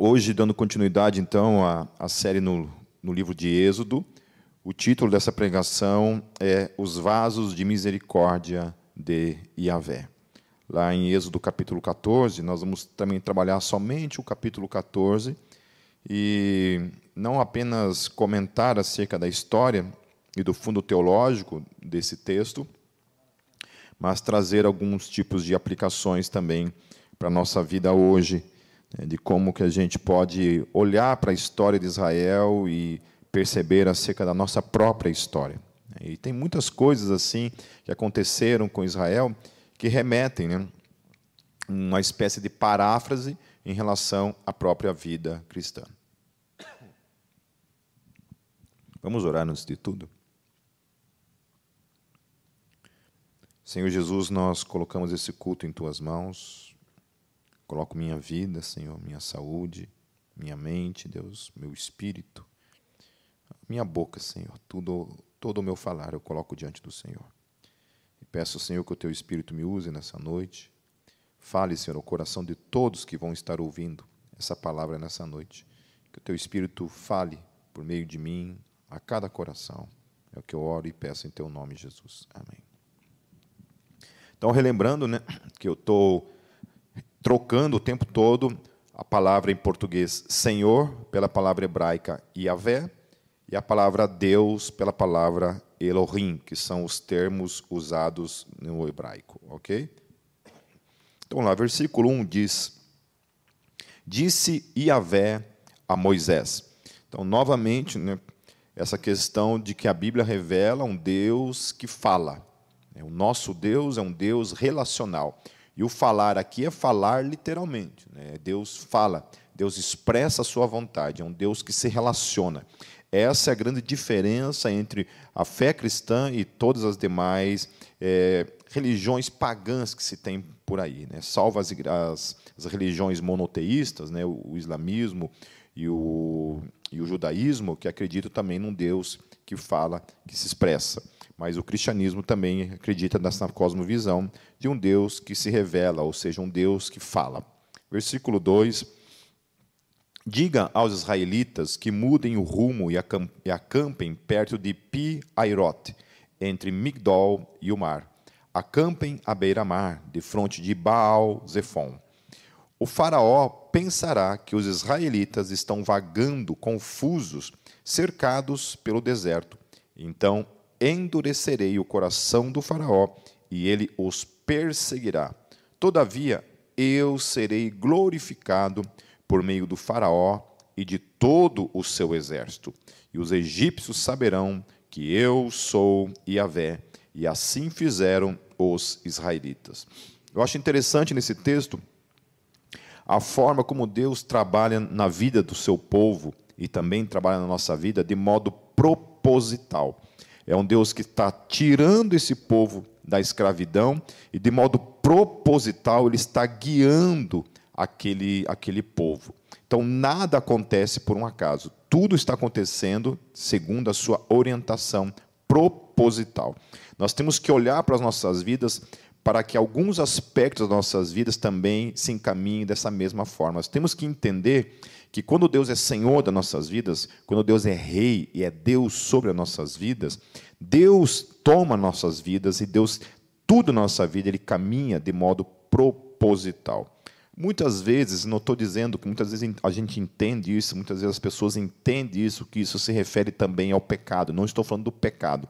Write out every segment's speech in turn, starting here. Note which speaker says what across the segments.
Speaker 1: Hoje, dando continuidade, então, à, à série no, no livro de Êxodo, o título dessa pregação é Os Vasos de Misericórdia de Yahvé. Lá em Êxodo capítulo 14, nós vamos também trabalhar somente o capítulo 14 e não apenas comentar acerca da história e do fundo teológico desse texto, mas trazer alguns tipos de aplicações também para a nossa vida hoje de como que a gente pode olhar para a história de Israel e perceber acerca da nossa própria história. E tem muitas coisas assim que aconteceram com Israel que remetem, né, uma espécie de paráfrase em relação à própria vida cristã. Vamos orar antes de tudo. Senhor Jesus, nós colocamos esse culto em tuas mãos. Coloco minha vida, Senhor, minha saúde, minha mente, Deus, meu espírito, minha boca, Senhor, tudo, todo o meu falar eu coloco diante do Senhor. E peço, Senhor, que o teu espírito me use nessa noite. Fale, Senhor, ao coração de todos que vão estar ouvindo essa palavra nessa noite. Que o teu espírito fale por meio de mim a cada coração. É o que eu oro e peço em teu nome, Jesus. Amém. Então, relembrando né, que eu estou trocando o tempo todo a palavra em português Senhor pela palavra hebraica Yahvé e a palavra Deus pela palavra Elohim, que são os termos usados no hebraico, ok? Então lá, versículo 1 diz: Disse Yahvé a Moisés. Então, novamente, né, essa questão de que a Bíblia revela um Deus que fala. O nosso Deus é um Deus relacional. E o falar aqui é falar literalmente. Né? Deus fala, Deus expressa a sua vontade, é um Deus que se relaciona. Essa é a grande diferença entre a fé cristã e todas as demais é, religiões pagãs que se tem por aí. Né? Salvo as, as, as religiões monoteístas, né? o, o islamismo e o, e o judaísmo, que acreditam também num Deus que fala, que se expressa mas o cristianismo também acredita nessa cosmovisão de um Deus que se revela, ou seja, um Deus que fala. Versículo 2: Diga aos israelitas que mudem o rumo e acampem perto de Pi-Airot, entre Migdol e o mar. Acampem à beira-mar, de frente de Baal-Zephon. O faraó pensará que os israelitas estão vagando confusos, cercados pelo deserto. Então endurecerei o coração do Faraó e ele os perseguirá. Todavia, eu serei glorificado por meio do Faraó e de todo o seu exército. E os egípcios saberão que eu sou Yahvé. E assim fizeram os israelitas. Eu acho interessante nesse texto a forma como Deus trabalha na vida do seu povo e também trabalha na nossa vida de modo proposital. É um Deus que está tirando esse povo da escravidão e, de modo proposital, ele está guiando aquele, aquele povo. Então, nada acontece por um acaso. Tudo está acontecendo segundo a sua orientação proposital. Nós temos que olhar para as nossas vidas para que alguns aspectos das nossas vidas também se encaminhem dessa mesma forma. Nós temos que entender que quando Deus é Senhor das nossas vidas, quando Deus é Rei e é Deus sobre as nossas vidas, Deus toma nossas vidas e Deus, tudo na nossa vida, Ele caminha de modo proposital. Muitas vezes, não estou dizendo que muitas vezes a gente entende isso, muitas vezes as pessoas entendem isso, que isso se refere também ao pecado. Não estou falando do pecado.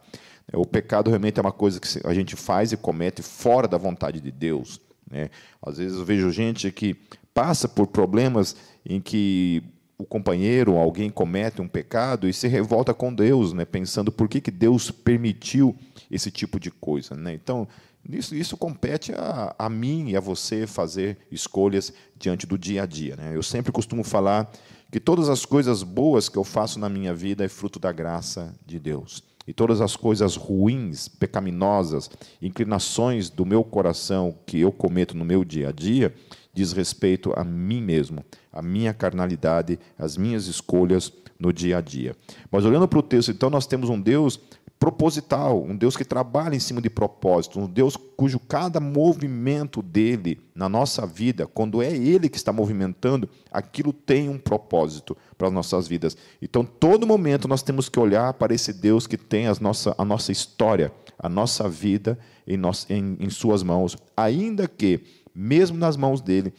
Speaker 1: O pecado realmente é uma coisa que a gente faz e comete fora da vontade de Deus. Né? Às vezes eu vejo gente que passa por problemas em que o companheiro, alguém comete um pecado e se revolta com Deus, né, pensando por que, que Deus permitiu esse tipo de coisa. Né? Então, isso, isso compete a, a mim e a você fazer escolhas diante do dia a dia. Né? Eu sempre costumo falar que todas as coisas boas que eu faço na minha vida é fruto da graça de Deus. E todas as coisas ruins, pecaminosas, inclinações do meu coração que eu cometo no meu dia a dia, diz respeito a mim mesmo, a minha carnalidade, as minhas escolhas no dia a dia. Mas olhando para o texto, então, nós temos um Deus proposital, um Deus que trabalha em cima de propósito, um Deus cujo cada movimento dele na nossa vida, quando é ele que está movimentando, aquilo tem um propósito para as nossas vidas. Então, todo momento nós temos que olhar para esse Deus que tem as nossa, a nossa história, a nossa vida em, nossa, em, em suas mãos, ainda que, mesmo nas mãos dele,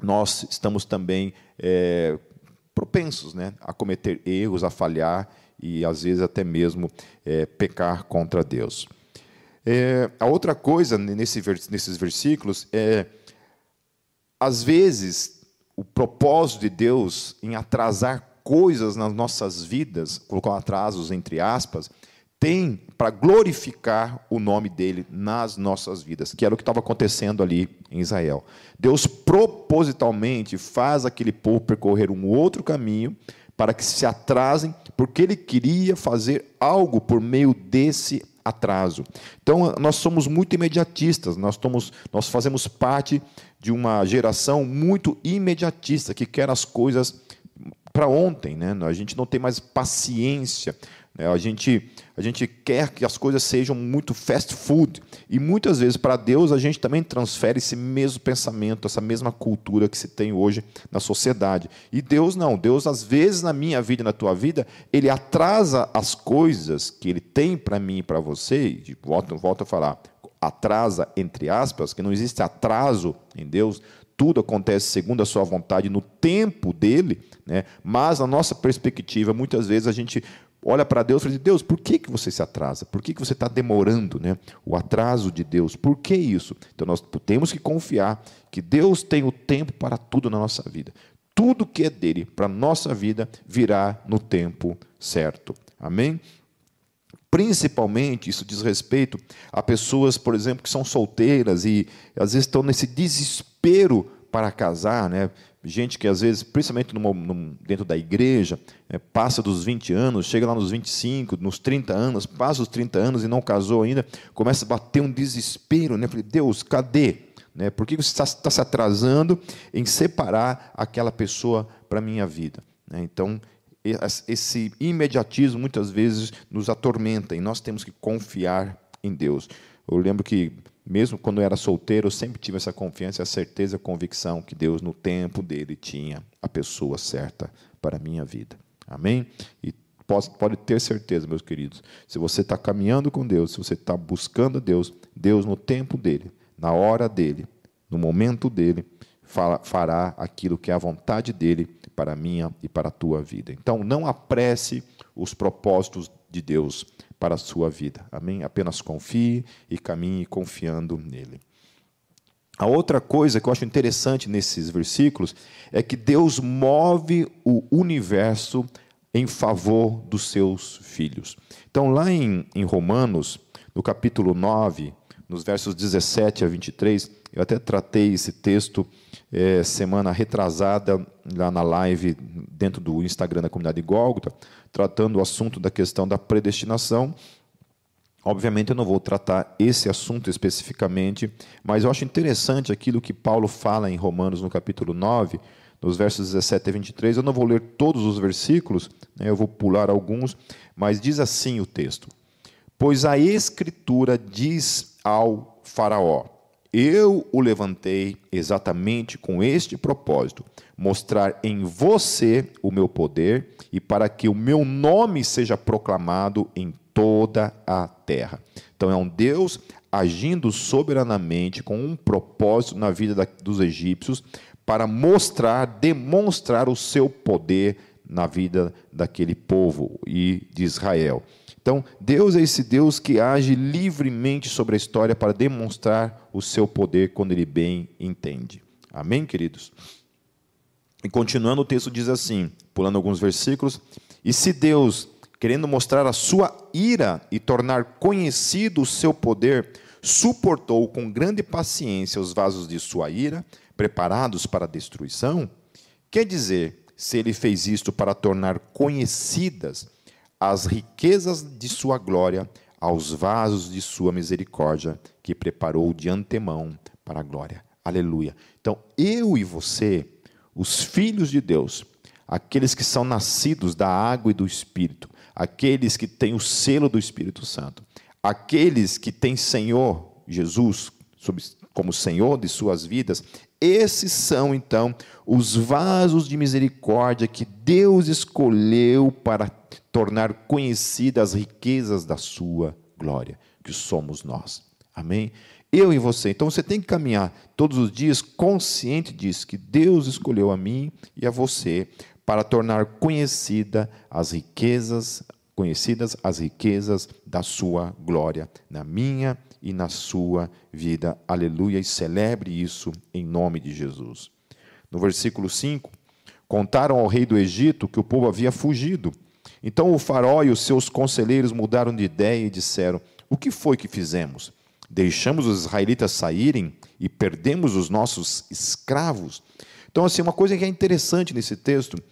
Speaker 1: nós estamos também é, propensos né, a cometer erros, a falhar e às vezes até mesmo é, pecar contra Deus. É, a outra coisa nesse, nesses versículos é, às vezes, o propósito de Deus em atrasar coisas nas nossas vidas, colocou atrasos entre aspas, tem para glorificar o nome dele nas nossas vidas, que era o que estava acontecendo ali em Israel. Deus propositalmente faz aquele povo percorrer um outro caminho para que se atrasem, porque ele queria fazer algo por meio desse atraso. Então, nós somos muito imediatistas, nós, somos, nós fazemos parte de uma geração muito imediatista, que quer as coisas para ontem. Né? A gente não tem mais paciência a, gente, a gente quer que as coisas sejam muito fast food. E muitas vezes, para Deus, a gente também transfere esse mesmo pensamento, essa mesma cultura que se tem hoje na sociedade. E Deus não. Deus, às vezes, na minha vida e na tua vida, Ele atrasa as coisas que Ele tem para mim e para você. E volto, volto a falar, atrasa, entre aspas, que não existe atraso em Deus tudo acontece segundo a sua vontade no tempo dele, né? mas na nossa perspectiva, muitas vezes a gente olha para Deus e fala: assim, Deus, por que, que você se atrasa? Por que, que você está demorando? Né? O atraso de Deus, por que isso? Então nós temos que confiar que Deus tem o tempo para tudo na nossa vida. Tudo que é dele para a nossa vida virá no tempo certo. Amém? Principalmente, isso diz respeito a pessoas, por exemplo, que são solteiras e às vezes estão nesse desespero para casar, né? Gente que às vezes, principalmente dentro da igreja, é, passa dos 20 anos, chega lá nos 25, nos 30 anos, passa os 30 anos e não casou ainda, começa a bater um desespero, né? Falei, Deus, cadê? Né? Por que você está, se atrasando em separar aquela pessoa para a minha vida? Né? Então, esse imediatismo muitas vezes nos atormenta e nós temos que confiar em Deus. Eu lembro que mesmo quando eu era solteiro, eu sempre tive essa confiança, a certeza, a convicção que Deus, no tempo dele, tinha a pessoa certa para a minha vida. Amém? E pode, pode ter certeza, meus queridos, se você está caminhando com Deus, se você está buscando Deus, Deus, no tempo dele, na hora dele, no momento dele, fará aquilo que é a vontade dele para a minha e para a tua vida. Então, não apresse os propósitos de Deus para a sua vida. Amém? Apenas confie e caminhe confiando nele. A outra coisa que eu acho interessante nesses versículos é que Deus move o universo em favor dos seus filhos. Então, lá em, em Romanos, no capítulo 9, nos versos 17 a 23, eu até tratei esse texto é, semana retrasada, lá na live, dentro do Instagram da comunidade Gólgota, tratando o assunto da questão da predestinação. Obviamente, eu não vou tratar esse assunto especificamente, mas eu acho interessante aquilo que Paulo fala em Romanos, no capítulo 9, nos versos 17 a 23. Eu não vou ler todos os versículos, né, eu vou pular alguns, mas diz assim o texto: Pois a Escritura diz ao Faraó: eu o levantei exatamente com este propósito: mostrar em você o meu poder e para que o meu nome seja proclamado em toda a terra. Então é um Deus agindo soberanamente com um propósito na vida dos egípcios para mostrar, demonstrar o seu poder na vida daquele povo e de Israel. Então, Deus é esse Deus que age livremente sobre a história para demonstrar o seu poder quando ele bem entende. Amém, queridos? E continuando, o texto diz assim, pulando alguns versículos: E se Deus, querendo mostrar a sua ira e tornar conhecido o seu poder, suportou com grande paciência os vasos de sua ira, preparados para a destruição, quer dizer, se ele fez isto para tornar conhecidas as riquezas de sua glória aos vasos de sua misericórdia, que preparou de antemão para a glória. Aleluia. Então, eu e você, os filhos de Deus, aqueles que são nascidos da água e do espírito, aqueles que têm o selo do Espírito Santo, aqueles que têm Senhor Jesus como Senhor de suas vidas, esses são então os vasos de misericórdia que Deus escolheu para tornar conhecidas as riquezas da sua glória, que somos nós. Amém? Eu e você. Então você tem que caminhar todos os dias consciente disso, que Deus escolheu a mim e a você para tornar conhecida as riquezas, conhecidas as riquezas da sua glória na minha e na sua vida. Aleluia, e celebre isso em nome de Jesus. No versículo 5, contaram ao rei do Egito que o povo havia fugido. Então o faraó e os seus conselheiros mudaram de ideia e disseram: O que foi que fizemos? Deixamos os israelitas saírem e perdemos os nossos escravos? Então, assim, uma coisa que é interessante nesse texto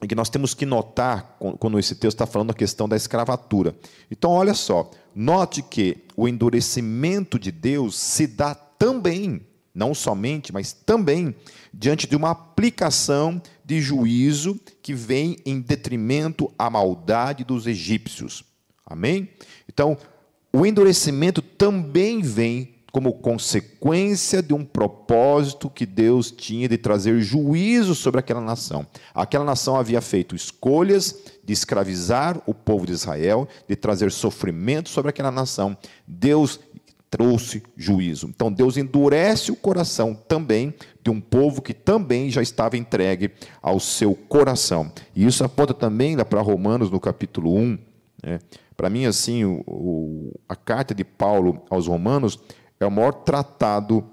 Speaker 1: é que nós temos que notar quando esse texto está falando a questão da escravatura. Então, olha só, note que o endurecimento de Deus se dá também, não somente, mas também, diante de uma aplicação de juízo que vem em detrimento à maldade dos egípcios. Amém? Então, o endurecimento também vem como consequência de um propósito que Deus tinha de trazer juízo sobre aquela nação. Aquela nação havia feito escolhas de escravizar o povo de Israel, de trazer sofrimento sobre aquela nação. Deus trouxe juízo. Então Deus endurece o coração também de um povo que também já estava entregue ao seu coração. E isso aponta também para Romanos no capítulo 1. Né? Para mim, assim, o, o, a carta de Paulo aos Romanos é o maior tratado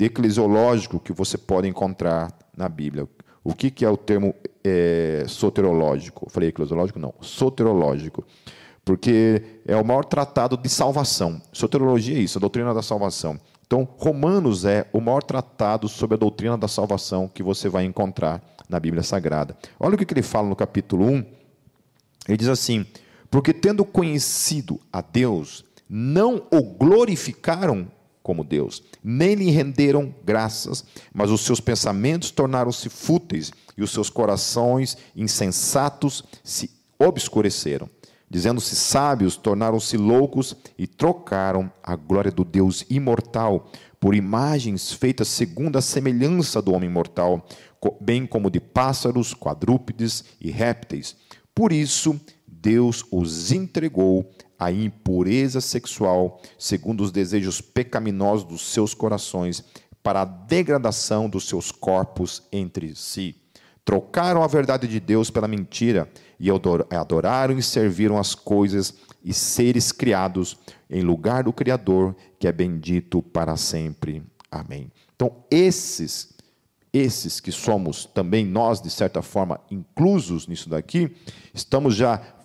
Speaker 1: eclesiológico que você pode encontrar na Bíblia. O que, que é o termo é, soterológico? Eu falei eclesiológico? Não, soterológico. Porque é o maior tratado de salvação. Soterologia é isso, a doutrina da salvação. Então, Romanos é o maior tratado sobre a doutrina da salvação que você vai encontrar na Bíblia Sagrada. Olha o que ele fala no capítulo 1. Ele diz assim: Porque tendo conhecido a Deus, não o glorificaram como Deus, nem lhe renderam graças, mas os seus pensamentos tornaram-se fúteis e os seus corações insensatos se obscureceram. Dizendo-se sábios, tornaram-se loucos e trocaram a glória do Deus imortal por imagens feitas segundo a semelhança do homem mortal, bem como de pássaros, quadrúpedes e répteis. Por isso, Deus os entregou a impureza sexual, segundo os desejos pecaminosos dos seus corações, para a degradação dos seus corpos entre si. Trocaram a verdade de Deus pela mentira e adoraram e serviram as coisas e seres criados em lugar do Criador, que é bendito para sempre. Amém. Então, esses esses que somos também nós de certa forma inclusos nisso daqui, estamos já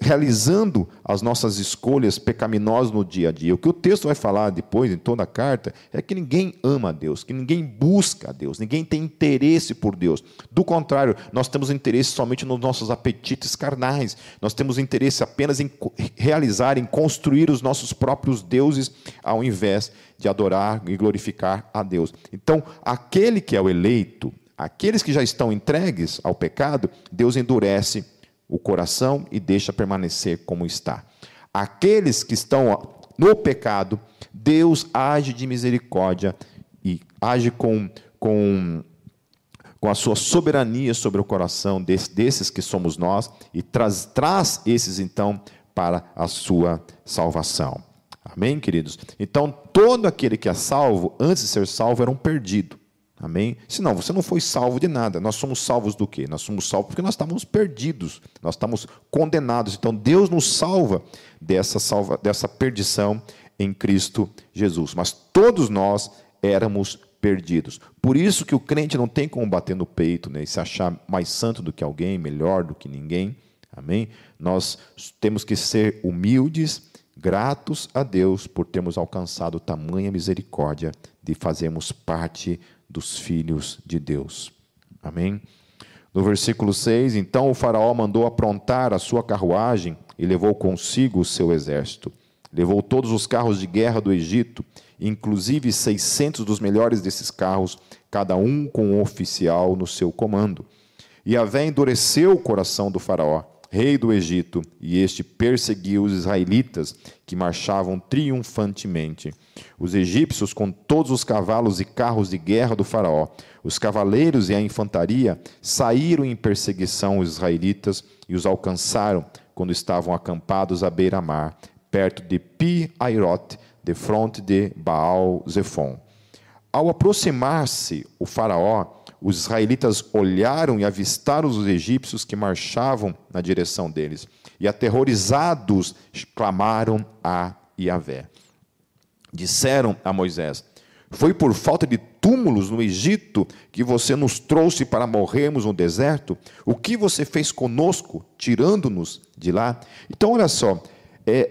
Speaker 1: realizando as nossas escolhas pecaminosas no dia a dia. O que o texto vai falar depois, em toda a carta, é que ninguém ama a Deus, que ninguém busca a Deus, ninguém tem interesse por Deus. Do contrário, nós temos interesse somente nos nossos apetites carnais, nós temos interesse apenas em realizar, em construir os nossos próprios deuses, ao invés de adorar e glorificar a Deus. Então, aquele que é o eleito, aqueles que já estão entregues ao pecado, Deus endurece o coração e deixa permanecer como está. Aqueles que estão no pecado, Deus age de misericórdia e age com, com, com a sua soberania sobre o coração desse, desses que somos nós e traz, traz esses então para a sua salvação. Amém, queridos? Então, todo aquele que é salvo, antes de ser salvo, era um perdido. Amém? Senão, você não foi salvo de nada. Nós somos salvos do quê? Nós somos salvos porque nós estávamos perdidos, nós estamos condenados. Então, Deus nos salva dessa, salva, dessa perdição em Cristo Jesus. Mas todos nós éramos perdidos. Por isso que o crente não tem como bater no peito né, e se achar mais santo do que alguém, melhor do que ninguém. Amém? Nós temos que ser humildes, gratos a Deus por termos alcançado tamanha misericórdia de fazermos parte dos filhos de Deus. Amém? No versículo 6, então o Faraó mandou aprontar a sua carruagem e levou consigo o seu exército. Levou todos os carros de guerra do Egito, inclusive 600 dos melhores desses carros, cada um com um oficial no seu comando. E Avé endureceu o coração do Faraó, rei do Egito, e este perseguiu os israelitas que marchavam triunfantemente. Os egípcios, com todos os cavalos e carros de guerra do Faraó, os cavaleiros e a infantaria, saíram em perseguição aos israelitas e os alcançaram quando estavam acampados à beira-mar, perto de Pi-Airot, de fronte de Baal-Zephon. Ao aproximar-se o Faraó, os israelitas olharam e avistaram os egípcios que marchavam na direção deles. E aterrorizados, clamaram a Yahvé. Disseram a Moisés: Foi por falta de túmulos no Egito que você nos trouxe para morrermos no deserto? O que você fez conosco, tirando-nos de lá? Então, olha só, é,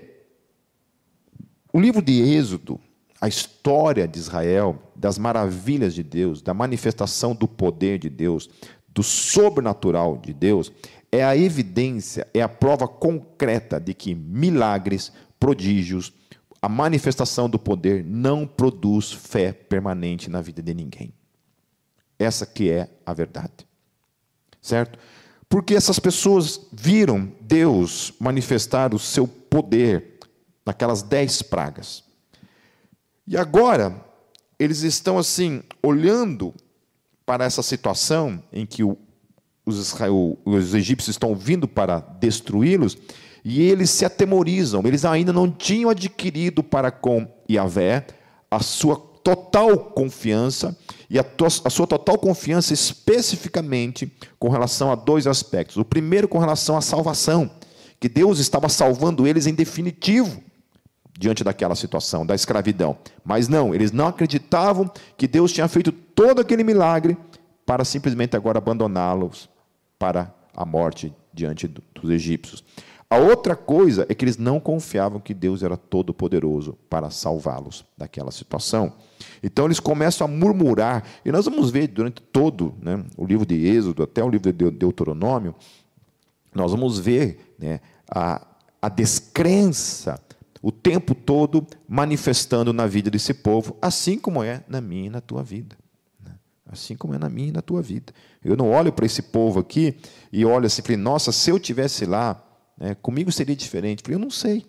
Speaker 1: o livro de Êxodo a história de Israel, das maravilhas de Deus, da manifestação do poder de Deus, do sobrenatural de Deus, é a evidência, é a prova concreta de que milagres, prodígios, a manifestação do poder não produz fé permanente na vida de ninguém. Essa que é a verdade. Certo? Porque essas pessoas viram Deus manifestar o seu poder naquelas dez pragas. E agora, eles estão assim, olhando para essa situação em que o, os, os egípcios estão vindo para destruí-los, e eles se atemorizam, eles ainda não tinham adquirido para com Yahvé a sua total confiança, e a, a sua total confiança especificamente com relação a dois aspectos. O primeiro, com relação à salvação, que Deus estava salvando eles em definitivo diante daquela situação, da escravidão. Mas não, eles não acreditavam que Deus tinha feito todo aquele milagre para simplesmente agora abandoná-los para a morte diante dos egípcios. A outra coisa é que eles não confiavam que Deus era todo-poderoso para salvá-los daquela situação. Então eles começam a murmurar, e nós vamos ver durante todo né, o livro de Êxodo, até o livro de Deuteronômio, nós vamos ver né, a, a descrença o tempo todo manifestando na vida desse povo, assim como é na minha e na tua vida. Né? Assim como é na minha e na tua vida. Eu não olho para esse povo aqui e olho assim, falei, nossa, se eu tivesse lá, né, comigo seria diferente. Falei, eu não sei.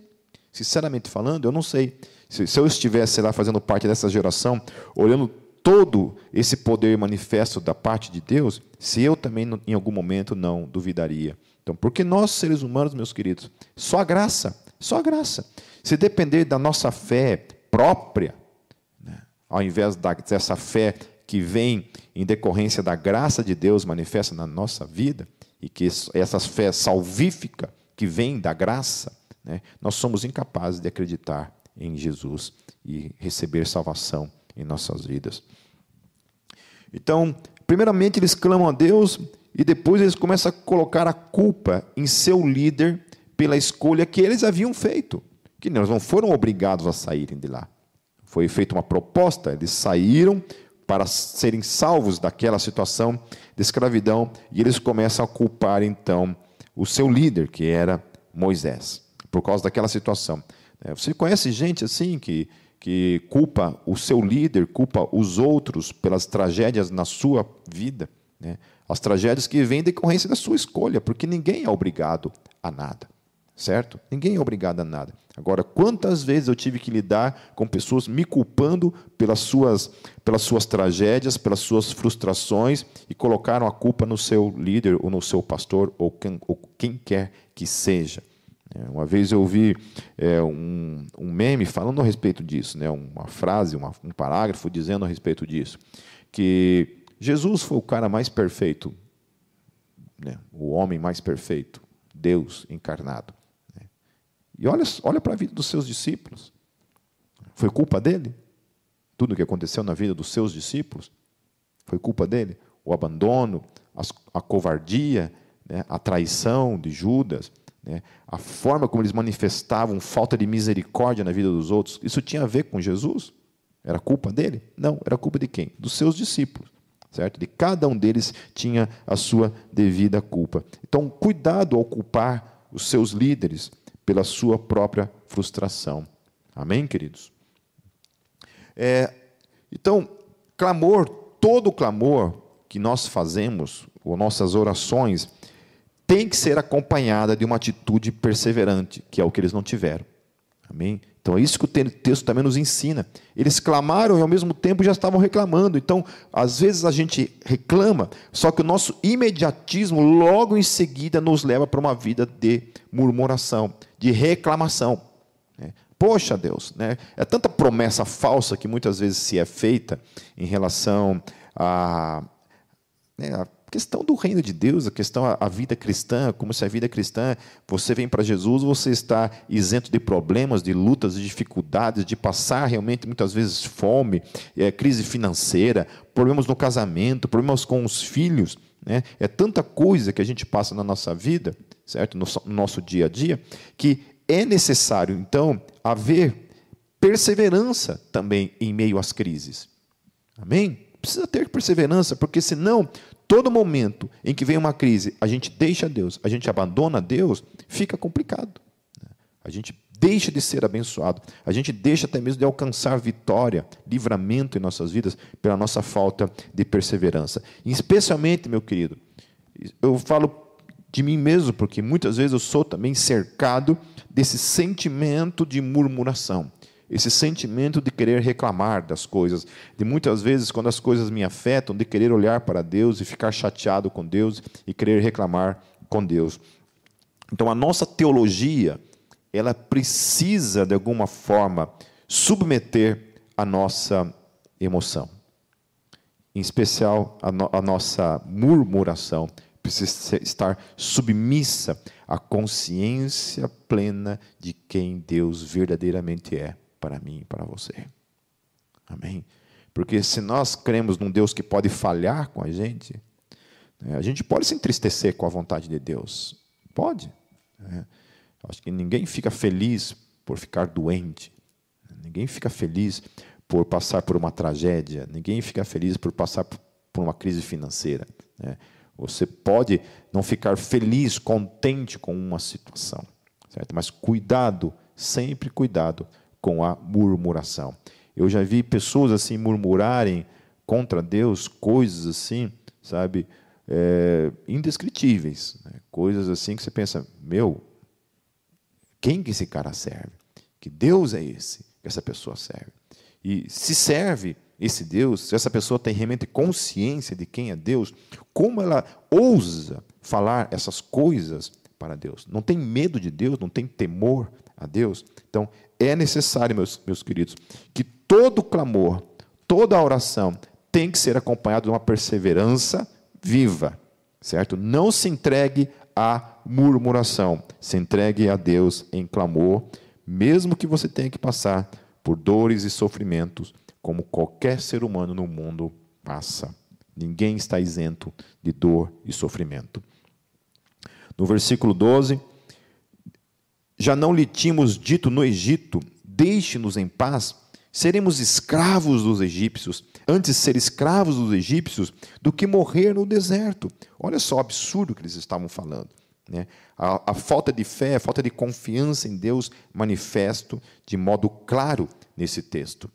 Speaker 1: Sinceramente falando, eu não sei. Se, se eu estivesse lá fazendo parte dessa geração, olhando todo esse poder manifesto da parte de Deus, se eu também em algum momento não duvidaria. Então, porque nós seres humanos, meus queridos, só a graça, só a graça. Se depender da nossa fé própria, né, ao invés dessa fé que vem em decorrência da graça de Deus manifesta na nossa vida, e que essa fé salvífica que vem da graça, né, nós somos incapazes de acreditar em Jesus e receber salvação em nossas vidas. Então, primeiramente eles clamam a Deus e depois eles começam a colocar a culpa em seu líder pela escolha que eles haviam feito que eles não foram obrigados a saírem de lá. Foi feita uma proposta, eles saíram para serem salvos daquela situação de escravidão e eles começam a culpar então o seu líder, que era Moisés, por causa daquela situação. É, você conhece gente assim que, que culpa o seu líder, culpa os outros pelas tragédias na sua vida, né? as tragédias que vêm decorrência da sua escolha, porque ninguém é obrigado a nada certo? Ninguém é obrigado a nada. Agora, quantas vezes eu tive que lidar com pessoas me culpando pelas suas, pelas suas tragédias, pelas suas frustrações e colocaram a culpa no seu líder ou no seu pastor ou quem, ou quem quer que seja. É, uma vez eu ouvi é, um, um, meme falando a respeito disso, né? uma frase, uma, um parágrafo dizendo a respeito disso, que Jesus foi o cara mais perfeito, né? o homem mais perfeito, Deus encarnado. E olha, olha para a vida dos seus discípulos. Foi culpa dele? Tudo o que aconteceu na vida dos seus discípulos? Foi culpa dele? O abandono, a covardia, né, a traição de Judas, né, a forma como eles manifestavam falta de misericórdia na vida dos outros, isso tinha a ver com Jesus? Era culpa dele? Não, era culpa de quem? Dos seus discípulos. Certo? De cada um deles tinha a sua devida culpa. Então, cuidado ao culpar os seus líderes, pela sua própria frustração. Amém, queridos? É, então, clamor, todo clamor que nós fazemos, ou nossas orações, tem que ser acompanhada de uma atitude perseverante, que é o que eles não tiveram. Amém? Então é isso que o texto também nos ensina. Eles clamaram e ao mesmo tempo já estavam reclamando. Então, às vezes a gente reclama, só que o nosso imediatismo logo em seguida nos leva para uma vida de murmuração, de reclamação. Né? Poxa Deus, né? é tanta promessa falsa que muitas vezes se é feita em relação a, né, a questão do reino de Deus, a questão a, vida cristã, como se a vida cristã, você vem para Jesus, você está isento de problemas, de lutas, de dificuldades, de passar realmente muitas vezes fome, é, crise financeira, problemas no casamento, problemas com os filhos, né? É tanta coisa que a gente passa na nossa vida, certo, no, no nosso dia a dia, que é necessário então haver perseverança também em meio às crises. Amém? Precisa ter perseverança, porque senão todo momento em que vem uma crise, a gente deixa Deus, a gente abandona Deus, fica complicado. A gente deixa de ser abençoado, a gente deixa até mesmo de alcançar vitória, livramento em nossas vidas pela nossa falta de perseverança. E especialmente, meu querido, eu falo de mim mesmo, porque muitas vezes eu sou também cercado desse sentimento de murmuração esse sentimento de querer reclamar das coisas, de muitas vezes, quando as coisas me afetam, de querer olhar para Deus e ficar chateado com Deus e querer reclamar com Deus. Então, a nossa teologia, ela precisa, de alguma forma, submeter a nossa emoção. Em especial, a, no, a nossa murmuração precisa estar submissa à consciência plena de quem Deus verdadeiramente é para mim e para você. Amém? Porque se nós cremos num Deus que pode falhar com a gente, né, a gente pode se entristecer com a vontade de Deus. Pode. Né? Acho que ninguém fica feliz por ficar doente. Ninguém fica feliz por passar por uma tragédia. Ninguém fica feliz por passar por uma crise financeira. Né? Você pode não ficar feliz, contente com uma situação, certo? Mas cuidado, sempre cuidado com a murmuração. Eu já vi pessoas assim murmurarem contra Deus coisas assim, sabe, é, indescritíveis, né? coisas assim que você pensa, meu, quem que esse cara serve? Que Deus é esse que essa pessoa serve? E se serve esse Deus, se essa pessoa tem realmente consciência de quem é Deus, como ela ousa falar essas coisas para Deus? Não tem medo de Deus, não tem temor a Deus? Então, é necessário, meus, meus queridos, que todo clamor, toda oração tem que ser acompanhado de uma perseverança viva, certo? Não se entregue à murmuração, se entregue a Deus em clamor, mesmo que você tenha que passar por dores e sofrimentos, como qualquer ser humano no mundo passa. Ninguém está isento de dor e sofrimento. No versículo 12, já não lhe tínhamos dito no Egito: Deixe-nos em paz, seremos escravos dos egípcios, antes ser escravos dos egípcios do que morrer no deserto. Olha só o absurdo que eles estavam falando. Né? A, a falta de fé, a falta de confiança em Deus manifesto de modo claro nesse texto.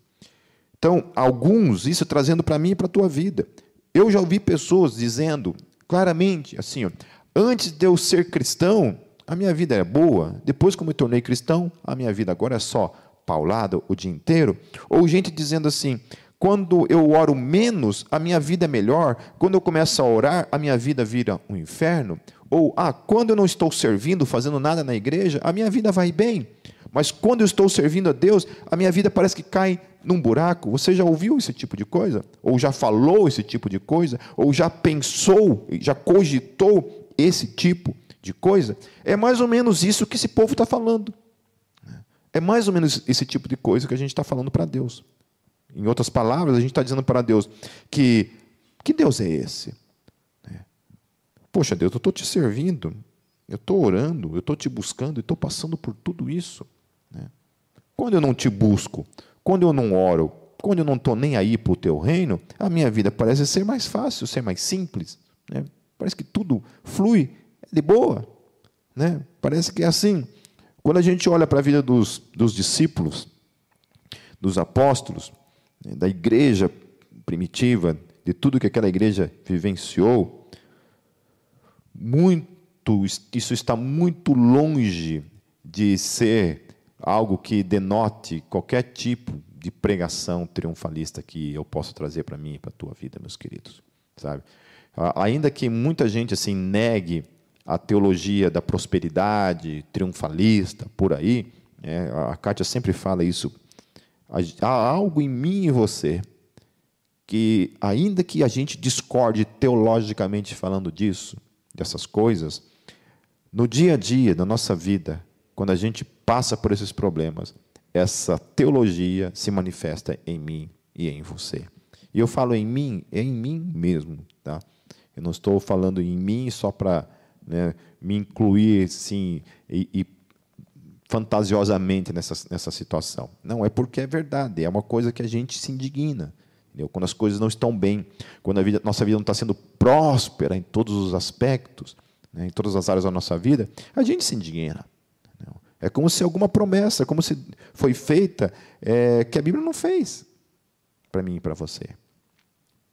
Speaker 1: Então, alguns, isso trazendo para mim e para a tua vida. Eu já ouvi pessoas dizendo claramente assim: ó, antes de eu ser cristão, a minha vida é boa, depois que eu me tornei cristão, a minha vida agora é só paulada o dia inteiro. Ou gente dizendo assim: quando eu oro menos, a minha vida é melhor, quando eu começo a orar, a minha vida vira um inferno. Ou, ah, quando eu não estou servindo, fazendo nada na igreja, a minha vida vai bem. Mas quando eu estou servindo a Deus, a minha vida parece que cai num buraco. Você já ouviu esse tipo de coisa? Ou já falou esse tipo de coisa? Ou já pensou, já cogitou esse tipo de coisa, é mais ou menos isso que esse povo está falando. É mais ou menos esse tipo de coisa que a gente está falando para Deus. Em outras palavras, a gente está dizendo para Deus que que Deus é esse? É. Poxa, Deus, eu estou te servindo, eu estou orando, eu estou te buscando, e estou passando por tudo isso. Né? Quando eu não te busco, quando eu não oro, quando eu não estou nem aí para o teu reino, a minha vida parece ser mais fácil, ser mais simples. Né? Parece que tudo flui de boa. Né? Parece que é assim. Quando a gente olha para a vida dos, dos discípulos, dos apóstolos, né, da igreja primitiva, de tudo que aquela igreja vivenciou, muito, isso está muito longe de ser algo que denote qualquer tipo de pregação triunfalista que eu posso trazer para mim e para a tua vida, meus queridos, sabe? Ainda que muita gente assim negue a teologia da prosperidade triunfalista por aí, é, a Kátia sempre fala isso. Há algo em mim e você que, ainda que a gente discorde teologicamente falando disso, dessas coisas, no dia a dia da nossa vida, quando a gente passa por esses problemas, essa teologia se manifesta em mim e em você. E eu falo em mim, é em mim mesmo, tá? Eu não estou falando em mim só para né, me incluir sim e, e fantasiosamente nessa, nessa situação. Não, é porque é verdade, é uma coisa que a gente se indigna. Entendeu? Quando as coisas não estão bem, quando a vida, nossa vida não está sendo próspera em todos os aspectos, né, em todas as áreas da nossa vida, a gente se indigna. Entendeu? É como se alguma promessa, como se foi feita, é, que a Bíblia não fez para mim e para você.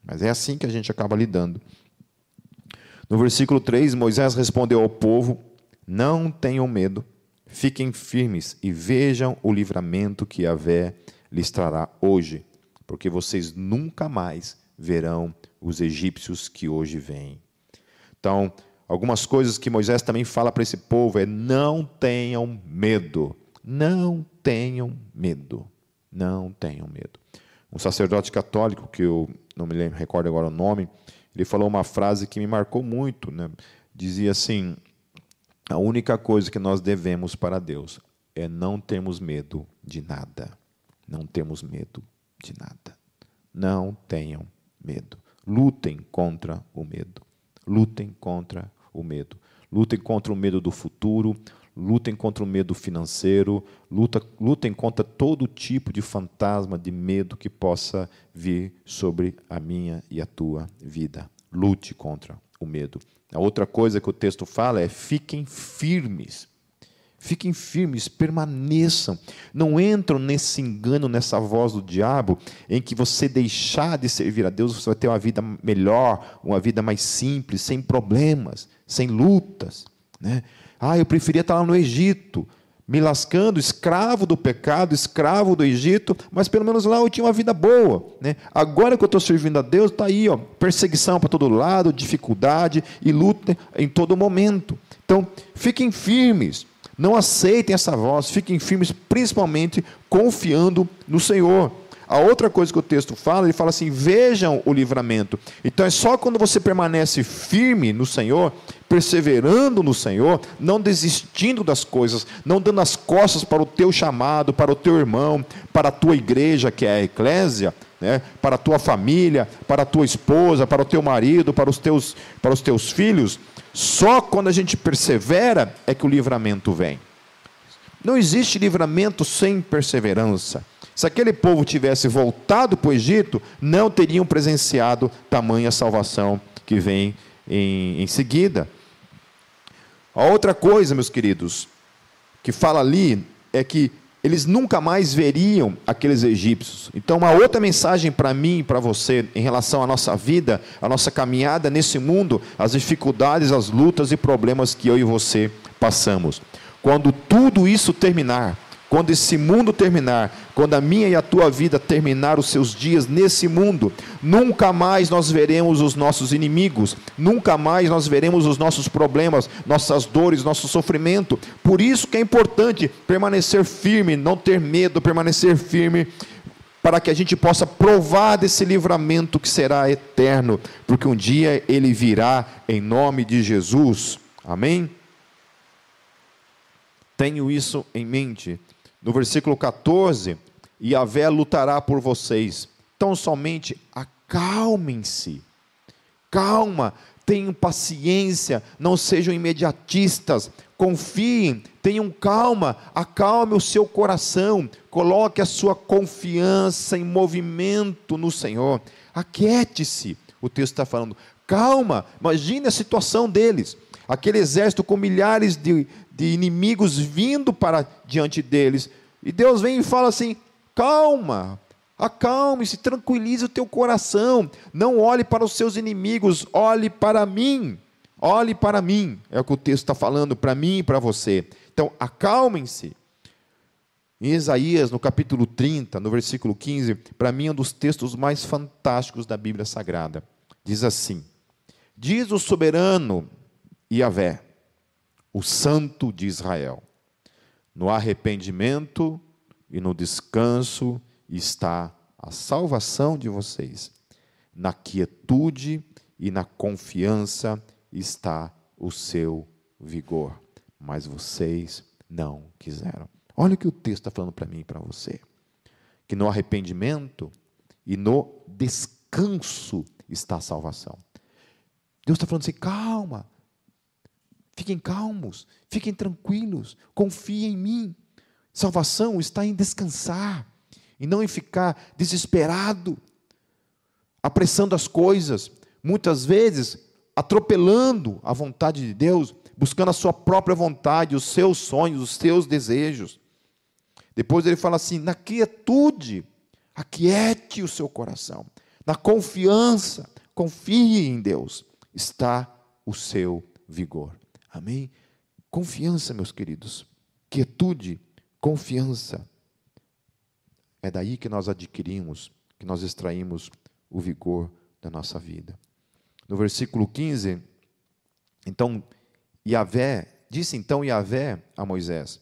Speaker 1: Mas é assim que a gente acaba lidando. No versículo 3, Moisés respondeu ao povo: Não tenham medo, fiquem firmes e vejam o livramento que Yahvé lhes trará hoje porque vocês nunca mais verão os egípcios que hoje vêm. Então, algumas coisas que Moisés também fala para esse povo é: não tenham medo, não tenham medo, não tenham medo. Um sacerdote católico, que eu não me lembro, recordo agora o nome, ele falou uma frase que me marcou muito. Né? Dizia assim: a única coisa que nós devemos para Deus é não termos medo de nada. Não temos medo de nada. Não tenham medo. Lutem contra o medo. Lutem contra o medo. Lutem contra o medo do futuro, lutem contra o medo financeiro, luta, lutem contra todo tipo de fantasma, de medo que possa vir sobre a minha e a tua vida. Lute contra o medo. A outra coisa que o texto fala é: fiquem firmes. Fiquem firmes, permaneçam. Não entram nesse engano, nessa voz do diabo, em que você deixar de servir a Deus, você vai ter uma vida melhor, uma vida mais simples, sem problemas, sem lutas. Né? Ah, eu preferia estar lá no Egito, me lascando, escravo do pecado, escravo do Egito, mas pelo menos lá eu tinha uma vida boa. Né? Agora que eu estou servindo a Deus, está aí, ó, perseguição para todo lado, dificuldade e luta em todo momento. Então, fiquem firmes não aceitem essa voz, fiquem firmes, principalmente confiando no Senhor. A outra coisa que o texto fala, ele fala assim: vejam o livramento. Então é só quando você permanece firme no Senhor, perseverando no Senhor, não desistindo das coisas, não dando as costas para o teu chamado, para o teu irmão, para a tua igreja, que é a eclésia, né, para a tua família, para a tua esposa, para o teu marido, para os teus, para os teus filhos, só quando a gente persevera é que o livramento vem. Não existe livramento sem perseverança. Se aquele povo tivesse voltado para o Egito, não teriam presenciado tamanha salvação que vem em, em seguida. A outra coisa, meus queridos, que fala ali é que eles nunca mais veriam aqueles egípcios. Então, uma outra mensagem para mim e para você em relação à nossa vida, à nossa caminhada nesse mundo, as dificuldades, as lutas e problemas que eu e você passamos. Quando tudo isso terminar, quando esse mundo terminar, quando a minha e a tua vida terminar os seus dias nesse mundo, nunca mais nós veremos os nossos inimigos, nunca mais nós veremos os nossos problemas, nossas dores, nosso sofrimento. Por isso que é importante permanecer firme, não ter medo, permanecer firme para que a gente possa provar desse livramento que será eterno, porque um dia ele virá em nome de Jesus. Amém? Tenho isso em mente. No versículo 14, Yahvé lutará por vocês. Então somente acalmem-se. Calma, tenham paciência, não sejam imediatistas, confiem, tenham calma, acalme o seu coração, coloque a sua confiança em movimento no Senhor. Aquiete-se, o texto está falando. Calma, imagine a situação deles. Aquele exército com milhares de, de inimigos vindo para diante deles. E Deus vem e fala assim: calma, acalme-se, tranquilize o teu coração, não olhe para os seus inimigos, olhe para mim. Olhe para mim, é o que o texto está falando para mim e para você. Então, acalmem-se. Em Isaías, no capítulo 30, no versículo 15, para mim é um dos textos mais fantásticos da Bíblia Sagrada. Diz assim: Diz o soberano Yahvé, o Santo de Israel: No arrependimento e no descanso está a salvação de vocês. Na quietude e na confiança está o seu vigor. Mas vocês não quiseram. Olha o que o texto está falando para mim e para você. Que no arrependimento e no descanso está a salvação. Deus está falando assim: calma, fiquem calmos, fiquem tranquilos, confiem em mim. Salvação está em descansar e não em ficar desesperado, apressando as coisas, muitas vezes atropelando a vontade de Deus, buscando a sua própria vontade, os seus sonhos, os seus desejos. Depois ele fala assim: na quietude, aquiete o seu coração, na confiança, confie em Deus, está o seu vigor. Amém? Confiança, meus queridos, quietude, confiança. É daí que nós adquirimos, que nós extraímos o vigor da nossa vida. No versículo 15, então, Yahvé, disse então Yahvé a Moisés: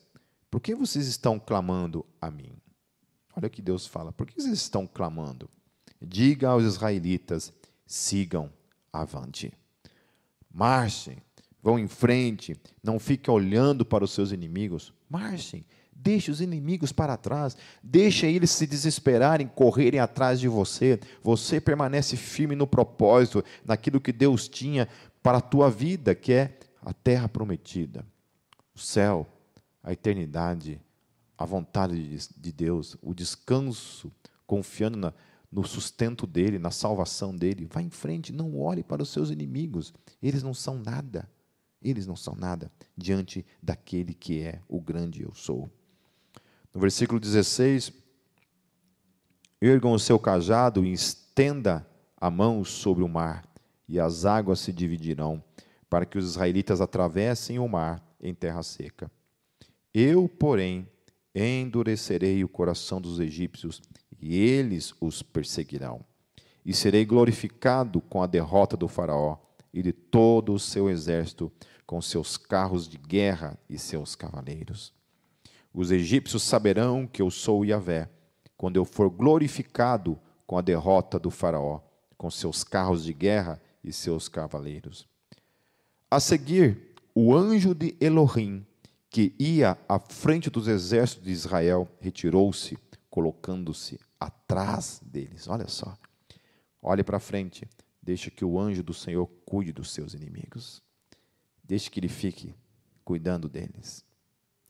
Speaker 1: Por que vocês estão clamando a mim? Olha o que Deus fala: Por que vocês estão clamando? Diga aos israelitas: sigam avante. Marchem, vão em frente, não fiquem olhando para os seus inimigos. Marchem, Deixe os inimigos para trás. Deixe eles se desesperarem, correrem atrás de você. Você permanece firme no propósito, naquilo que Deus tinha para a tua vida, que é a terra prometida, o céu, a eternidade, a vontade de Deus, o descanso, confiando na, no sustento dele, na salvação dele. Vá em frente, não olhe para os seus inimigos. Eles não são nada. Eles não são nada diante daquele que é o grande eu sou. No versículo 16: Ergam o seu cajado e estenda a mão sobre o mar, e as águas se dividirão, para que os israelitas atravessem o mar em terra seca. Eu, porém, endurecerei o coração dos egípcios, e eles os perseguirão. E serei glorificado com a derrota do Faraó e de todo o seu exército, com seus carros de guerra e seus cavaleiros. Os egípcios saberão que eu sou Yahvé, quando eu for glorificado com a derrota do Faraó, com seus carros de guerra e seus cavaleiros. A seguir, o anjo de Elohim, que ia à frente dos exércitos de Israel, retirou-se, colocando-se atrás deles. Olha só. Olhe para frente. Deixa que o anjo do Senhor cuide dos seus inimigos. Deixe que ele fique cuidando deles.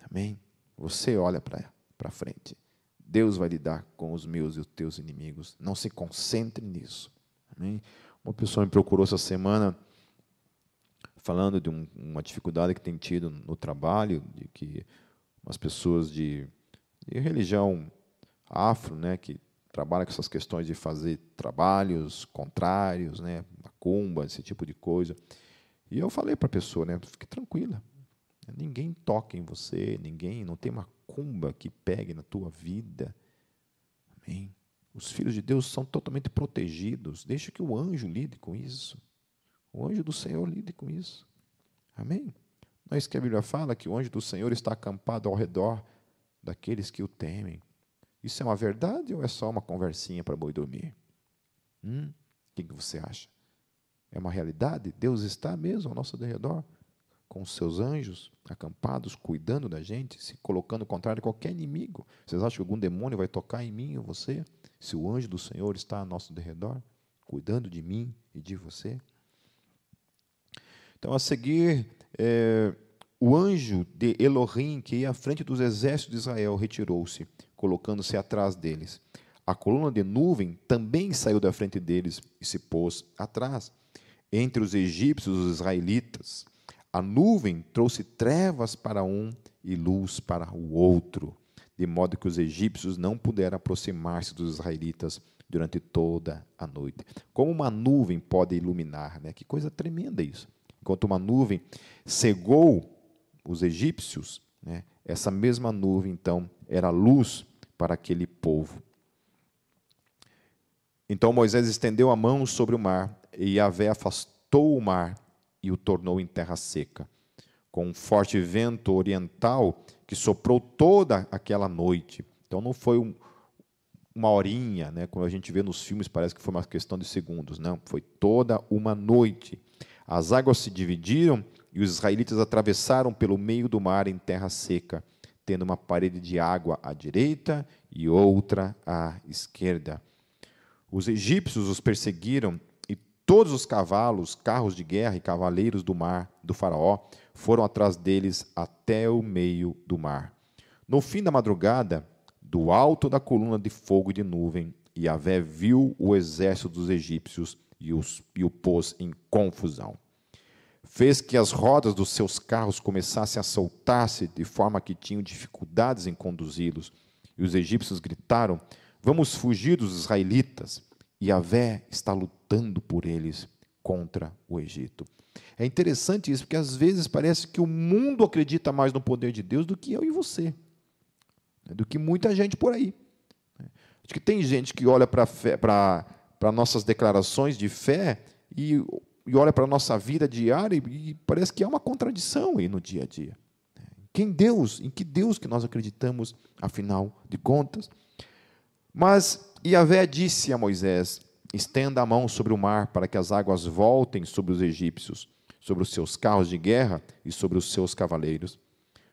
Speaker 1: Amém? Você olha para frente. Deus vai lidar com os meus e os teus inimigos. Não se concentre nisso. Amém? Uma pessoa me procurou essa semana falando de um, uma dificuldade que tem tido no trabalho, de que umas pessoas de, de religião afro, né, que trabalham com essas questões de fazer trabalhos contrários, né, macumba, esse tipo de coisa. E eu falei para a pessoa, né, fique tranquila, Ninguém toca em você, ninguém, não tem macumba que pegue na tua vida. Amém. Os filhos de Deus são totalmente protegidos. Deixa que o anjo lide com isso. O anjo do Senhor lide com isso. Amém? Não é isso que a Bíblia fala, que o anjo do Senhor está acampado ao redor daqueles que o temem. Isso é uma verdade ou é só uma conversinha para boi dormir? Hum? O que você acha? É uma realidade? Deus está mesmo ao nosso redor? com os seus anjos acampados, cuidando da gente, se colocando contrário a qualquer inimigo. Vocês acham que algum demônio vai tocar em mim ou você? Se o anjo do Senhor está a nosso derredor, cuidando de mim e de você? Então, a seguir, é, o anjo de Elohim, que ia à frente dos exércitos de Israel, retirou-se, colocando-se atrás deles. A coluna de nuvem também saiu da frente deles e se pôs atrás. Entre os egípcios e os israelitas, a nuvem trouxe trevas para um e luz para o outro, de modo que os egípcios não puderam aproximar-se dos israelitas durante toda a noite. Como uma nuvem pode iluminar, né? Que coisa tremenda isso. enquanto uma nuvem cegou os egípcios, né, essa mesma nuvem, então, era luz para aquele povo. Então Moisés estendeu a mão sobre o mar, e Yahvé afastou o mar e o tornou em terra seca, com um forte vento oriental que soprou toda aquela noite. Então não foi um, uma horinha, né, como a gente vê nos filmes, parece que foi uma questão de segundos. Não, foi toda uma noite. As águas se dividiram e os israelitas atravessaram pelo meio do mar em terra seca, tendo uma parede de água à direita e outra à esquerda. Os egípcios os perseguiram todos os cavalos, carros de guerra e cavaleiros do mar do Faraó foram atrás deles até o meio do mar. No fim da madrugada, do alto da coluna de fogo e de nuvem, Yahvé viu o exército dos egípcios e, os, e o pôs em confusão. Fez que as rodas dos seus carros começassem a soltar-se, de forma que tinham dificuldades em conduzi-los. E os egípcios gritaram: Vamos fugir dos israelitas. Yahvé está lutando por eles contra o Egito. É interessante isso, porque às vezes parece que o mundo acredita mais no poder de Deus do que eu e você do que muita gente por aí. Acho que tem gente que olha para nossas declarações de fé e, e olha para a nossa vida diária e, e, parece que há uma contradição aí no dia a dia. Quem Deus, em que Deus que nós acreditamos, afinal de contas? Mas Yahvé disse a Moisés: estenda a mão sobre o mar para que as águas voltem sobre os egípcios, sobre os seus carros de guerra e sobre os seus cavaleiros.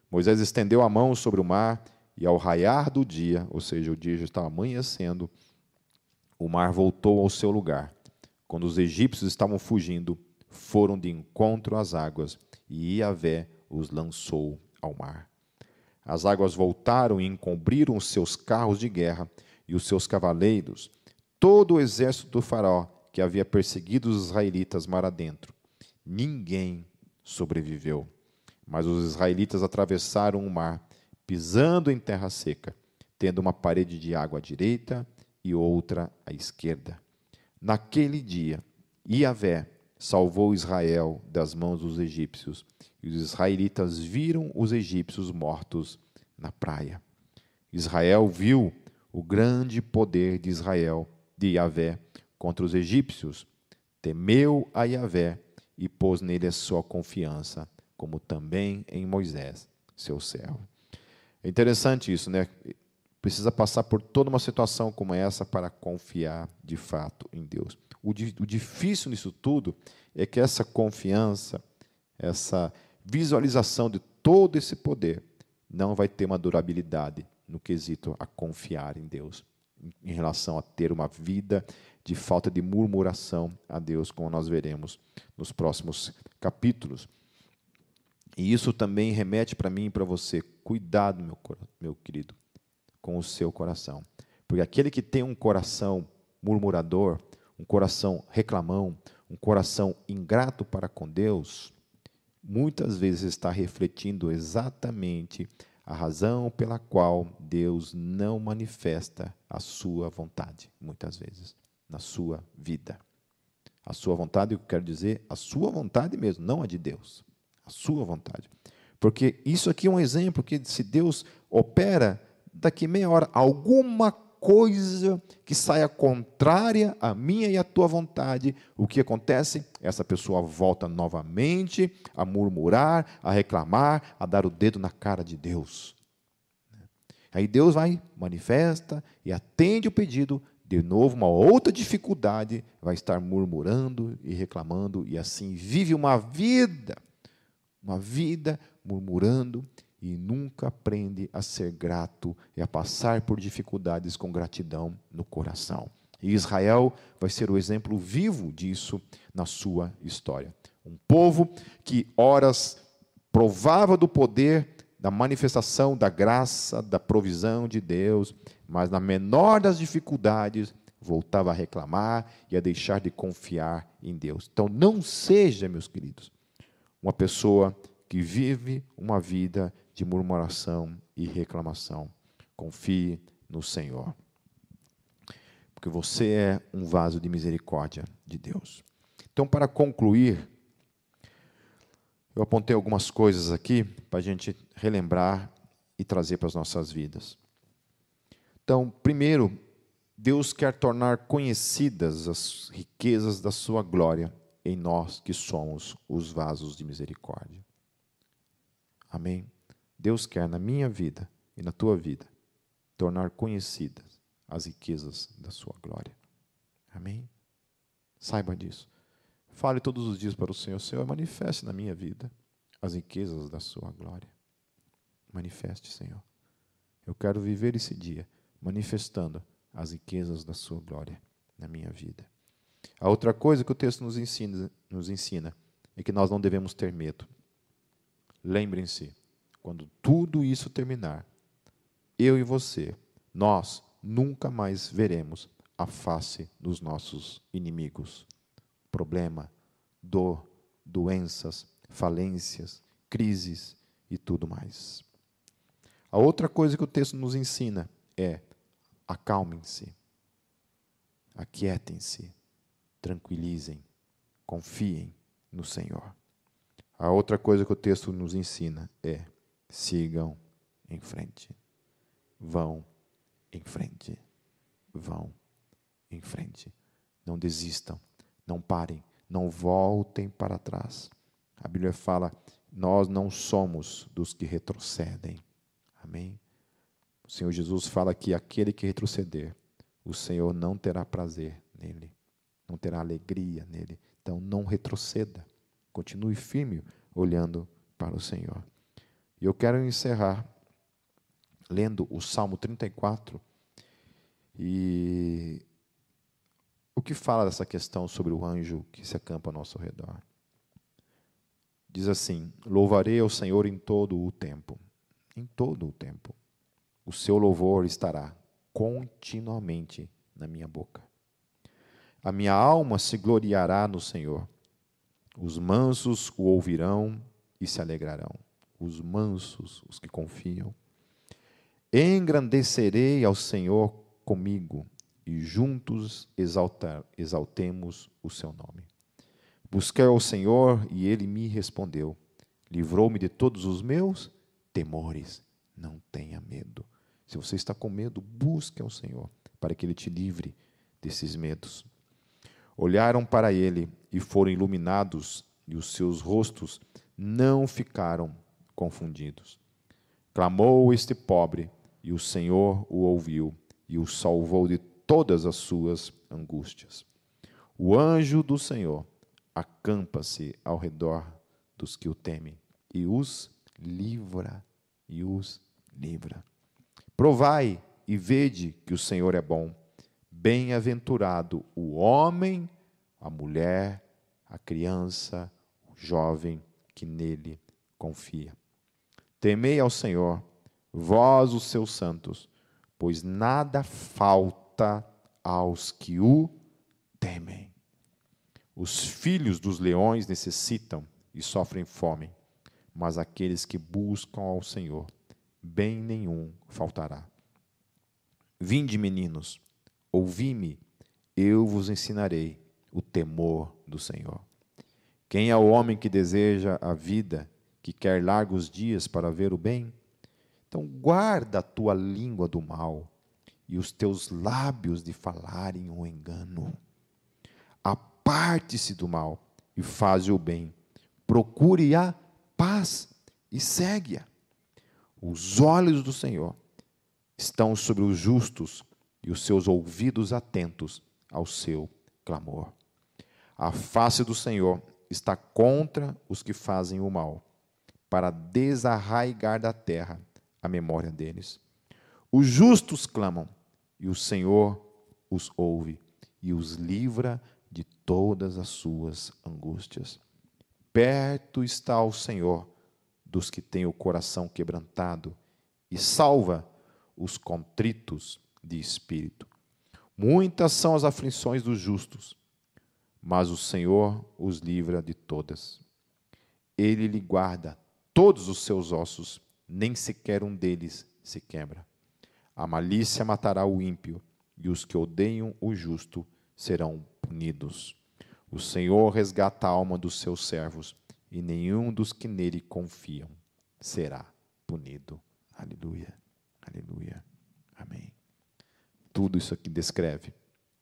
Speaker 1: Moisés estendeu a mão sobre o mar e ao raiar do dia, ou seja, o dia já estava amanhecendo, o mar voltou ao seu lugar. Quando os egípcios estavam fugindo, foram de encontro às águas, e Iavé os lançou ao mar. As águas voltaram e encobriram os seus carros de guerra e os seus cavaleiros, todo o exército do faraó que havia perseguido os israelitas mar adentro. Ninguém sobreviveu. Mas os israelitas atravessaram o mar pisando em terra seca, tendo uma parede de água à direita e outra à esquerda. Naquele dia, Iavé salvou Israel das mãos dos egípcios, e os israelitas viram os egípcios mortos na praia. Israel viu o grande poder de Israel, de Iavé, contra os egípcios, temeu a Iavé e pôs nele a sua confiança, como também em Moisés, seu servo. É interessante isso, né? Precisa passar por toda uma situação como essa para confiar de fato em Deus. O, o difícil nisso tudo é que essa confiança, essa visualização de todo esse poder, não vai ter uma durabilidade no quesito a confiar em Deus, em relação a ter uma vida de falta de murmuração a Deus, como nós veremos nos próximos capítulos. E isso também remete para mim e para você. Cuidado, meu, meu querido, com o seu coração. Porque aquele que tem um coração murmurador, um coração reclamão, um coração ingrato para com Deus, muitas vezes está refletindo exatamente a razão pela qual Deus não manifesta a sua vontade, muitas vezes, na sua vida. A sua vontade, eu quero dizer, a sua vontade mesmo, não a de Deus a sua vontade. Porque isso aqui é um exemplo que se Deus opera, daqui meia hora, alguma coisa que saia contrária à minha e à tua vontade, o que acontece? Essa pessoa volta novamente a murmurar, a reclamar, a dar o dedo na cara de Deus. Aí Deus vai, manifesta e atende o pedido, de novo, uma outra dificuldade, vai estar murmurando e reclamando, e assim vive uma vida uma vida murmurando e nunca aprende a ser grato e a passar por dificuldades com gratidão no coração. E Israel vai ser o exemplo vivo disso na sua história. Um povo que, horas, provava do poder, da manifestação da graça, da provisão de Deus, mas na menor das dificuldades, voltava a reclamar e a deixar de confiar em Deus. Então, não seja, meus queridos, uma pessoa que vive uma vida de murmuração e reclamação. Confie no Senhor. Porque você é um vaso de misericórdia de Deus. Então, para concluir, Eu apontei algumas coisas aqui para a gente relembrar e trazer para as nossas vidas. Então, primeiro, Deus quer tornar conhecidas as riquezas da sua glória em nós que somos os vasos de misericórdia. Amém? Deus quer na minha vida e na tua vida tornar conhecidas as riquezas da sua glória. Amém? Saiba disso. Fale todos os dias para o Senhor: Senhor, manifeste na minha vida as riquezas da sua glória. Manifeste, Senhor. Eu quero viver esse dia manifestando as riquezas da sua glória na minha vida. A outra coisa que o texto nos ensina, nos ensina é que nós não devemos ter medo. Lembrem-se, quando tudo isso terminar, eu e você, nós nunca mais veremos a face dos nossos inimigos. Problema, dor, doenças, falências, crises e tudo mais. A outra coisa que o texto nos ensina é: acalmem-se, aquietem-se, tranquilizem, confiem no Senhor. A outra coisa que o texto nos ensina é: sigam em frente. Vão em frente. Vão em frente. Não desistam, não parem, não voltem para trás. A Bíblia fala: nós não somos dos que retrocedem. Amém? O Senhor Jesus fala que aquele que retroceder, o Senhor não terá prazer nele, não terá alegria nele. Então não retroceda. Continue firme olhando para o Senhor. E eu quero encerrar lendo o Salmo 34 e o que fala dessa questão sobre o anjo que se acampa ao nosso redor. Diz assim: Louvarei ao Senhor em todo o tempo. Em todo o tempo. O seu louvor estará continuamente na minha boca. A minha alma se gloriará no Senhor. Os mansos o ouvirão e se alegrarão. Os mansos, os que confiam. Engrandecerei ao Senhor comigo e juntos exaltar, exaltemos o seu nome. Busquei ao Senhor e ele me respondeu. Livrou-me de todos os meus temores. Não tenha medo. Se você está com medo, busque ao Senhor para que ele te livre desses medos. Olharam para ele e foram iluminados, e os seus rostos não ficaram confundidos. Clamou este pobre, e o Senhor o ouviu e o salvou de todas as suas angústias. O anjo do Senhor acampa-se ao redor dos que o temem e os livra, e os livra. Provai e vede que o Senhor é bom. Bem-aventurado o homem, a mulher, a criança, o jovem que nele confia. Temei ao Senhor, vós os seus santos, pois nada falta aos que o temem. Os filhos dos leões necessitam e sofrem fome, mas aqueles que buscam ao Senhor, bem nenhum faltará. Vinde, meninos, ouvi-me, eu vos ensinarei o temor do Senhor. Quem é o homem que deseja a vida, que quer largos dias para ver o bem? Então, guarda a tua língua do mal e os teus lábios de falarem o engano. Aparte-se do mal e faz o bem. Procure a paz e segue-a. Os olhos do Senhor estão sobre os justos e os seus ouvidos atentos ao seu clamor. A face do Senhor está contra os que fazem o mal, para desarraigar da terra a memória deles. Os justos clamam, e o Senhor os ouve e os livra de todas as suas angústias. Perto está o Senhor dos que têm o coração quebrantado e salva os contritos de espírito. Muitas são as aflições dos justos, mas o Senhor os livra de todas. Ele lhe guarda todos os seus ossos nem sequer um deles se quebra. A malícia matará o ímpio, e os que odeiam o justo serão punidos. O Senhor resgata a alma dos seus servos, e nenhum dos que nele confiam será punido. Aleluia, aleluia, amém. Tudo isso aqui descreve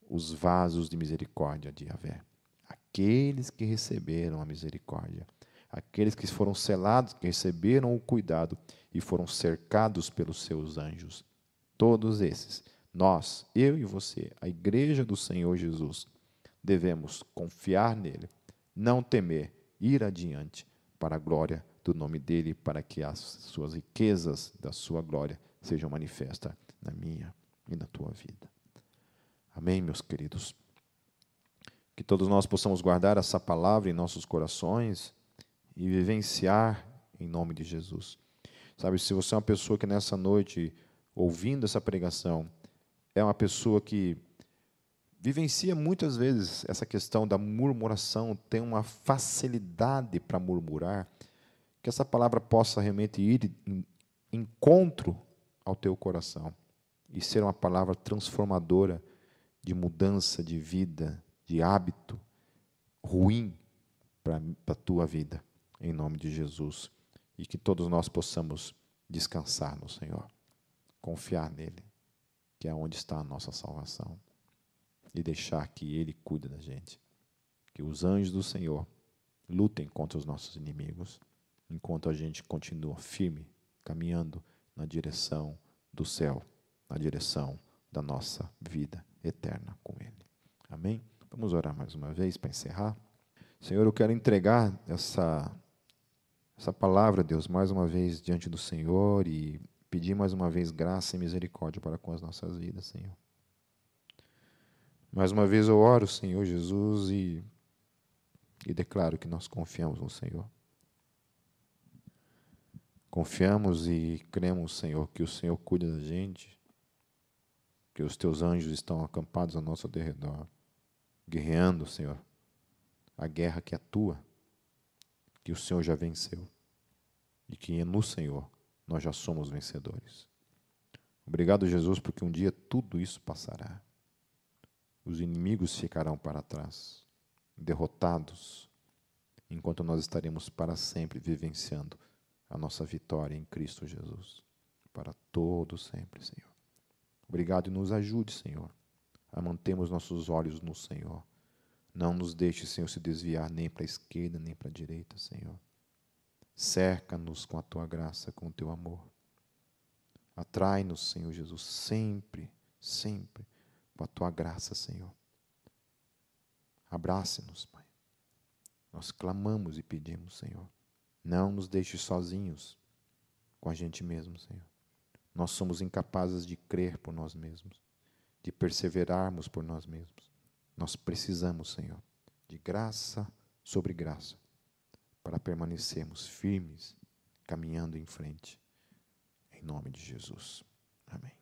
Speaker 1: os vasos de misericórdia de Yahvé. Aqueles que receberam a misericórdia, aqueles que foram selados, que receberam o cuidado e foram cercados pelos seus anjos. Todos esses, nós, eu e você, a igreja do Senhor Jesus, devemos confiar nele, não temer, ir adiante para a glória do nome dele, para que as suas riquezas da sua glória sejam manifestas na minha e na tua vida. Amém, meus queridos. Que todos nós possamos guardar essa palavra em nossos corações e vivenciar em nome de Jesus. Sabe, se você é uma pessoa que nessa noite, ouvindo essa pregação, é uma pessoa que vivencia muitas vezes essa questão da murmuração, tem uma facilidade para murmurar, que essa palavra possa realmente ir em encontro ao teu coração e ser uma palavra transformadora de mudança de vida, de hábito ruim para a tua vida, em nome de Jesus. E que todos nós possamos descansar no Senhor, confiar nele, que é onde está a nossa salvação, e deixar que ele cuide da gente. Que os anjos do Senhor lutem contra os nossos inimigos, enquanto a gente continua firme, caminhando na direção do céu, na direção da nossa vida eterna com Ele. Amém? Vamos orar mais uma vez para encerrar. Senhor, eu quero entregar essa, essa palavra, Deus, mais uma vez diante do Senhor e pedir mais uma vez graça e misericórdia para com as nossas vidas, Senhor. Mais uma vez eu oro, Senhor Jesus, e, e declaro que nós confiamos no Senhor. Confiamos e cremos, Senhor, que o Senhor cuida da gente, que os teus anjos estão acampados ao nosso derredor, guerreando, Senhor, a guerra que é tua, que o Senhor já venceu e que no Senhor nós já somos vencedores. Obrigado, Jesus, porque um dia tudo isso passará. Os inimigos ficarão para trás, derrotados, enquanto nós estaremos para sempre vivenciando a nossa vitória em Cristo Jesus, para todo sempre, Senhor. Obrigado e nos ajude, Senhor, a mantermos nossos olhos no Senhor. Não nos deixe, Senhor, se desviar nem para a esquerda nem para a direita, Senhor. Cerca-nos com a tua graça, com o teu amor. Atrai-nos, Senhor Jesus, sempre, sempre, com a tua graça, Senhor. Abrace-nos, Pai. Nós clamamos e pedimos, Senhor. Não nos deixe sozinhos com a gente mesmo, Senhor. Nós somos incapazes de crer por nós mesmos, de perseverarmos por nós mesmos. Nós precisamos, Senhor, de graça sobre graça para permanecermos firmes, caminhando em frente. Em nome de Jesus. Amém.